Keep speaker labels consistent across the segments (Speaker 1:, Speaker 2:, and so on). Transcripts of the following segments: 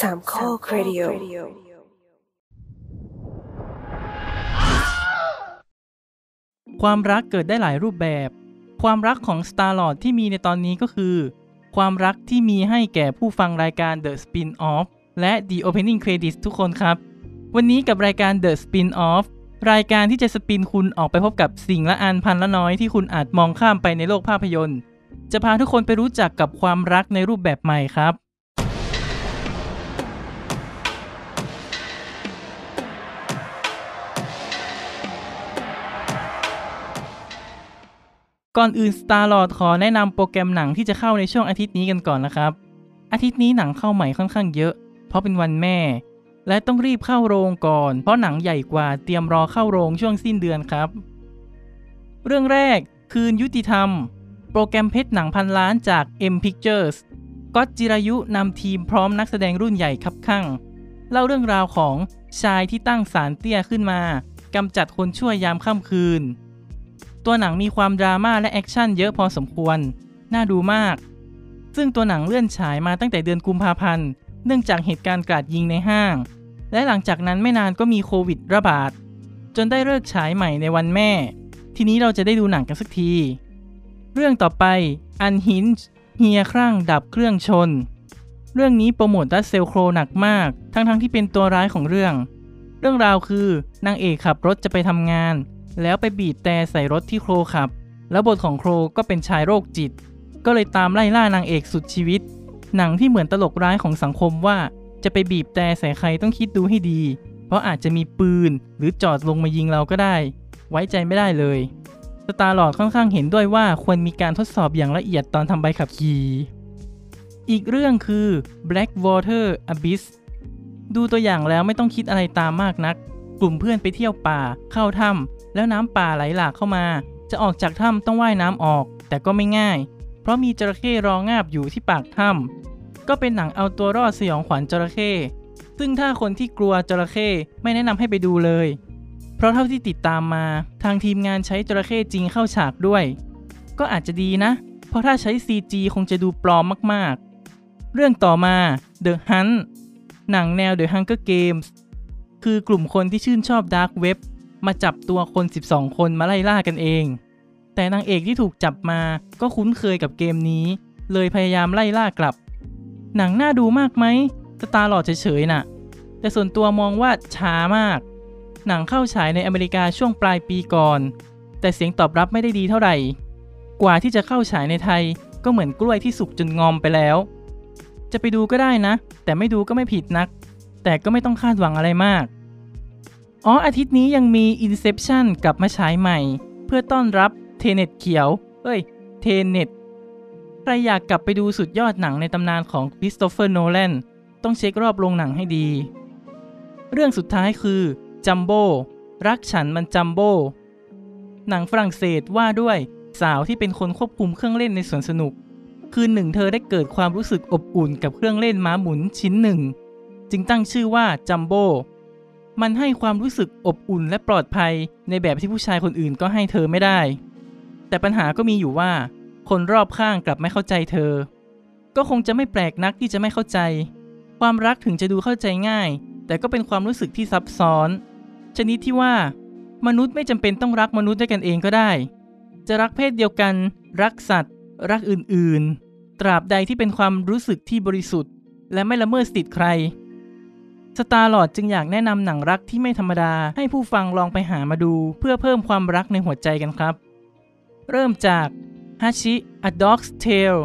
Speaker 1: สามข้อครดิโอ
Speaker 2: ความรักเกิดได้หลายรูปแบบ ความรักของ Star Lord ที่มีในตอนนี้ก็คือ ความรักที่มีให้แก่ผู้ฟังรายการ The Spin-off และ The Opening Credits ทุกคนครับ วันนี้กับรายการ The Spin-off รายการที่จะสปินคุณออกไปพบกับสิ่งละอันพันละน้อยที่คุณอาจมองข้ามไปในโลกภาพยนตร์ จะพาทุกคนไปรู้จักกับความรักในรูปแบบใหม่ครับ ก่อนอื่น Star Lord ขอแนะนำโปรแกรมหนังที่จะเข้าในช่วงอาทิตย์นี้กันก่อนนะครับ อาทิตย์นี้หนังเข้าใหม่ค่อนข้างเยอะ เพราะเป็นวันแม่ และต้องรีบเข้าโรงก่อน เพราะหนังใหญ่กว่าเตรียมรอเข้าโรงช่วงสิ้นเดือนครับ เรื่องแรกคืนยุติธรรม โปรแกรมเพชรหนังพันล้านจาก M Pictures ก๊อตจิรายุนำทีมพร้อมนักแสดงรุ่นใหญ่คับคั่งเล่าเรื่องราวของชายที่ตั้งศาลเตี้ยขึ้นมากำจัดคนชั่วยามค่ำคืน ตัวหนังมีความดราม่าและแอคชั่นเยอะพอสมควร น่าดูมาก ซึ่งตัวหนังเลื่อนฉายมาตั้งแต่เดือนกุมภาพันธ์ เนื่องจากเหตุการณ์กราดยิงในห้าง และหลังจากนั้นไม่นานก็มีโควิดระบาด จนได้เลิกฉายใหม่ในวันแม่ ทีนี้เราจะได้ดูหนังกันสักที เรื่องต่อไป Unhinged เฮียครั่งดับเครื่องชน เรื่องนี้โปรโมทดัสเซลโครหนักมาก ทั้งๆทที่เป็นตัวร้ายของเรื่อง เรื่องราวคือนางเอกขับรถจะไปทำงาน แล้วไปบีบแต่ใส่รถที่โครขับ แล้วบทของโครก็เป็นชายโรคจิต ก็เลยตามไล่ล่านางเอกสุดชีวิต หนังที่เหมือนตลกร้ายของสังคมว่า จะไปบีบแต่ใส่ใครต้องคิดดูให้ดี เพราะอาจจะมีปืนหรือจอดลงมายิงเราก็ได้ ไว้ใจไม่ได้เลยสตาร์ลอดค่อนข้างเห็นด้วยว่าควรมีการทดสอบอย่างละเอียดตอนทำใบขับขี่อีกเรื่องคือ Blackwater Abyss ดูตัวอย่างแล้วไม่ต้องคิดอะไรตามมากนัก กลุ่มเพื่อนไปเที่ยวป่า เข้าถ้ำแล้วน้ำป่าไหลหลากเข้ามา จะออกจากถ้ำต้องว่ายน้ำออก แต่ก็ไม่ง่าย เพราะมีจระเข้รองาบอยู่ที่ปากถ้ำก็เป็นหนังเอาตัวรอดสยองขวัญจระเข้ซึ่งถ้าคนที่กลัวจระเข้ไม่แนะนำให้ไปดูเลย เพราะเท่าที่ติดตามมา ทางทีมงานใช้จระเข้จริงเข้าฉากด้วย ก็อาจจะดีนะ เพราะถ้าใช้ CG คงจะดูปลอมมากๆ เรื่องต่อมา The Hunt หนังแนว The Hunger Games คือกลุ่มคนที่ชื่นชอบ Dark Web มาจับตัวคน 12 คนมาไล่ล่ากันเอง แต่นางเอกที่ถูกจับมาก็คุ้นเคยกับเกมนี้ เลยพยายามไล่ล่ากลับ หนังน่าดูมากไหมสตาร์หลอดเฉยๆน่ะ แต่ส่วนตัวมองว่าช้ามาก หนังเข้าฉายในอเมริกาช่วงปลายปีก่อน แต่เสียงตอบรับไม่ได้ดีเท่าไหร่ กว่าที่จะเข้าฉายในไทยก็เหมือนกล้วยที่สุกจนงอมไปแล้ว จะไปดูก็ได้นะ แต่ไม่ดูก็ไม่ผิดนัก แต่ก็ไม่ต้องคาดหวังอะไรมาก อ๋ออาทิตย์นี้ยังมี Inception กลับมาฉายใหม่ เพื่อต้อนรับ Tenet เขียว เอ้ย Tenet ใครอยากกลับไปดูสุดยอดหนังในตำนานของคริสโตเฟอร์โนแลนต้องเช็ครอบโรงหนังให้ดี เรื่องสุดท้ายคือจัมโบ้รักฉันมันจัมโบ้หนังฝรั่งเศสว่าด้วยสาวที่เป็นคนควบคุมเครื่องเล่นในสวนสนุก คืนหนึ่งเธอได้เกิดความรู้สึกอบอุ่นกับเครื่องเล่นม้าหมุนชิ้นหนึ่ง จึงตั้งชื่อว่าจัมโบ้มันให้ความรู้สึกอบอุ่นและปลอดภัยในแบบที่ผู้ชายคนอื่นก็ให้เธอไม่ได้ แต่ปัญหาก็มีอยู่ว่า คนรอบข้างกลับไม่เข้าใจเธอ ก็คงจะไม่แปลกนักที่จะไม่เข้าใจ ความรักถึงจะดูเข้าใจง่าย แต่ก็เป็นความรู้สึกที่ซับซ้อน ชนิดที่ว่า มนุษย์ไม่จำเป็นต้องรักมนุษย์ด้วยกันเองก็ได้ จะรักเพศเดียวกัน รักสัตว์ รักอื่นๆ ตราบใดที่เป็นความรู้สึกที่บริสุทธิ์ และไม่ละเมิดสิทธิ์ใคร สตาร์ลอดจึงอยากแนะนำหนังรักที่ไม่ธรรมดา ให้ผู้ฟังลองไปหามาดู เพื่อเพิ่มความรักในหัวใจกันครับ เริ่มจากฮาชิ A Dog's Tale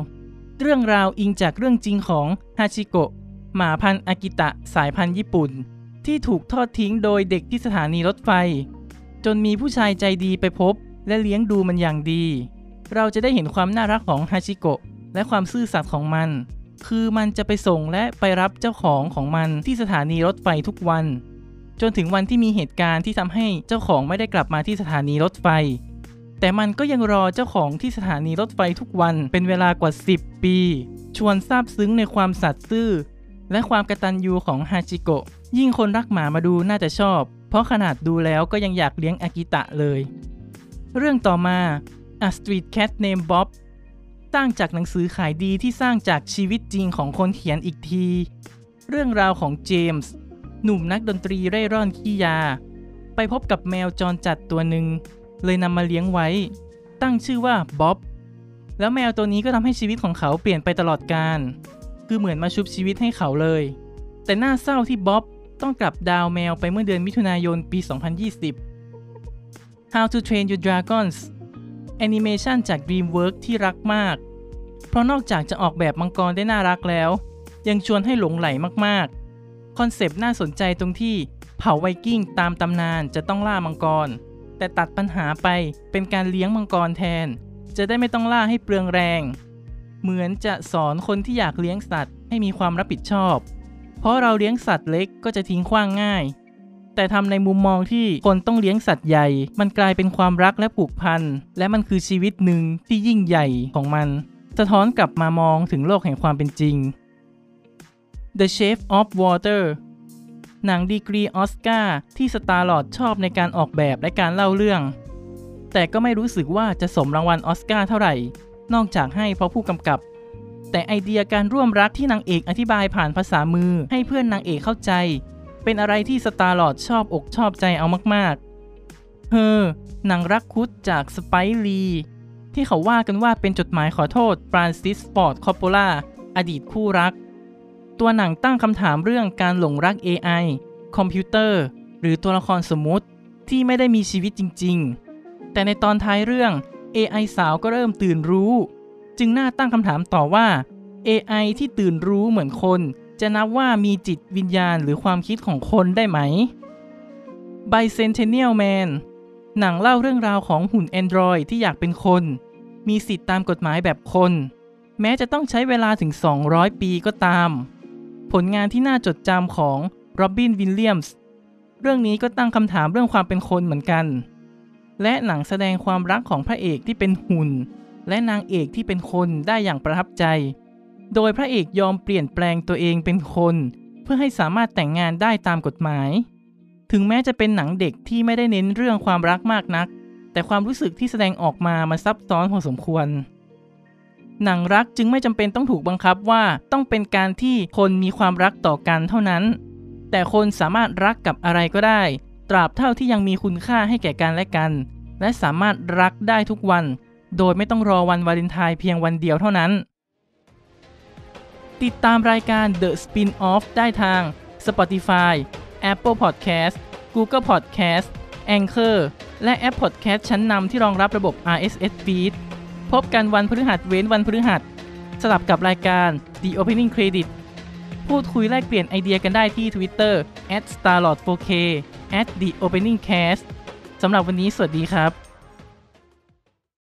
Speaker 2: เรื่องราวอิงจากเรื่องจริงของฮาชิโกะหมาพันธุ์อากิตะสายพันธุ์ญี่ปุ่น ที่ถูกทอดทิ้งโดยเด็กที่สถานีรถไฟ จนมีผู้ชายใจดีไปพบ และเลี้ยงดูมันอย่างดี เราจะได้เห็นความน่ารักของฮาชิโกะและความซื่อสัตย์ของมัน คือมันจะไปส่งและไปรับเจ้าของของมันที่สถานีรถไฟทุกวัน จนถึงวันที่มีเหตุการณ์ที่ทำให้เจ้าของไม่ได้กลับมาที่สถานีรถไฟ แต่มันก็ยังรอเจ้าของที่สถานีรถไฟทุกวันเป็นเวลากว่า 10 ปี ชวนซาบซึ้งในความสัตย์ซื่อ และความกระตัญญูของฮาจิโกะยิ่งคนรักหมามาดูน่าจะชอบ เพราะขนาดดูแล้วก็ยังอยากเลี้ยงอากิตะเลย เรื่องต่อมา A Street Cat Named Bob สร้างจากหนังสือขายดีที่สร้างจากชีวิตจริงของคนเขียนอีกที เรื่องราวของเจมส์หนุ่มนักดนตรีเร่ร่อนขี้ยา ไปพบกับแมวจรจัดตัวหนึ่ง เลยนำมาเลี้ยงไว้ ตั้งชื่อว่าบ๊อบ แล้วแมวตัวนี้ก็ทำให้ชีวิตของเขาเปลี่ยนไปตลอดกาลคือเหมือนมาชุบชีวิตให้เขาเลย แต่น่าเศร้าที่บ๊อบต้องกลับดาวแมวไปเมื่อเดือนมิถุนายนปี 2020 How to Train Your Dragons แอนิเมชันจาก DreamWorks ที่รักมาก เพราะนอกจากจะออกแบบมังกรได้น่ารักแล้ว ยังชวนให้หลงไหลมากๆ คอนเซปต์น่าสนใจตรงที่เผ่าไวกิ้งตามตำนานจะต้องล่ามังกร แต่ตัดปัญหาไปเป็นการเลี้ยงมังกรแทน จะได้ไม่ต้องล่าให้เปลืองแรง เหมือนจะสอนคนที่อยากเลี้ยงสัตว์ให้มีความรับผิดชอบ เพราะเราเลี้ยงสัตว์เล็กก็จะทิ้งขว้างง่าย แต่ทำในมุมมองที่คนต้องเลี้ยงสัตว์ใหญ่ มันกลายเป็นความรักและผูกพัน และมันคือชีวิตหนึ่งที่ยิ่งใหญ่ของมัน สะท้อนกลับมามองถึงโลกแห่งความเป็นจริง The Shape of Water หนังดีกรีออสการ์ที่สตาร์ลอดชอบในการออกแบบและการเล่าเรื่อง แต่ก็ไม่รู้สึกว่าจะสมรางวัลออสการ์เท่าไหร่ นอกจากให้เพราะผู้กำกับ แต่ไอเดียการร่วมรักที่นางเอกอธิบายผ่านภาษามือให้เพื่อนนางเอกเข้าใจ เป็นอะไรที่สตาร์ลอดชอบอกชอบใจเอามากๆ เฮอหนังรักคุดจากสไปรีที่เขาว่ากันว่าเป็นจดหมายขอโทษฟรานซิสฟอร์ดคอปโปล่าอดีตคู่รัก ตัวหนังตั้งคำถามเรื่องการหลงรัก AI คอมพิวเตอร์ หรือตัวละครสมมุติที่ไม่ได้มีชีวิตจริง ๆ แต่ในตอนท้ายเรื่อง AI สาวก็เริ่มตื่นรู้ จึงน่าตั้งคำถามต่อว่า AI ที่ตื่นรู้เหมือนคน จะนับว่ามีจิตวิญญาณหรือความคิดของคนได้ไหม Bicentennial Man หนังเล่าเรื่องราวของหุ่น Android ที่อยากเป็นคน มีสิทธิ์ตามกฎหมายแบบคน แม้จะต้องใช้เวลาถึง 200 ปีก็ตาม ผลงานที่น่าจดจำของโรบินวิลเลียมส์เรื่องนี้ก็ตั้งคำถามเรื่องความเป็นคนเหมือนกัน และหนังแสดงความรักของพระเอกที่เป็นหุ่น และนางเอกที่เป็นคนได้อย่างประทับใจ โดยพระเอกยอมเปลี่ยนแปลงตัวเองเป็นคน เพื่อให้สามารถแต่งงานได้ตามกฎหมาย ถึงแม้จะเป็นหนังเด็กที่ไม่ได้เน้นเรื่องความรักมากนัก แต่ความรู้สึกที่แสดงออกมามันซับซ้อนพอสมควร หนังรักจึงไม่จำเป็นต้องถูกบังคับว่าต้องเป็นการที่คนมีความรักต่อกันเท่านั้น แต่คนสามารถรักกับอะไรก็ได้ ตราบเท่าที่ยังมีคุณค่าให้แก่กันและกัน และสามารถรักได้ทุกวัน โดยไม่ต้องรอวันวาเลนไทน์เพียงวันเดียวเท่านั้น ติดตามรายการ The Spin-off ได้ทาง Spotify Apple Podcast Google Podcast Anchor และแอป Podcast ชั้นนำที่รองรับระบบ RSS Feed พบกันวันพฤหัสเว้นวันพฤหัส สลับกับรายการ The Opening Credit พูดคุยแลกเปลี่ยนไอเดียกันได้ที่ Twitter @starlord4k @theopeningcast สำหรับวันนี้สวัสดีครับ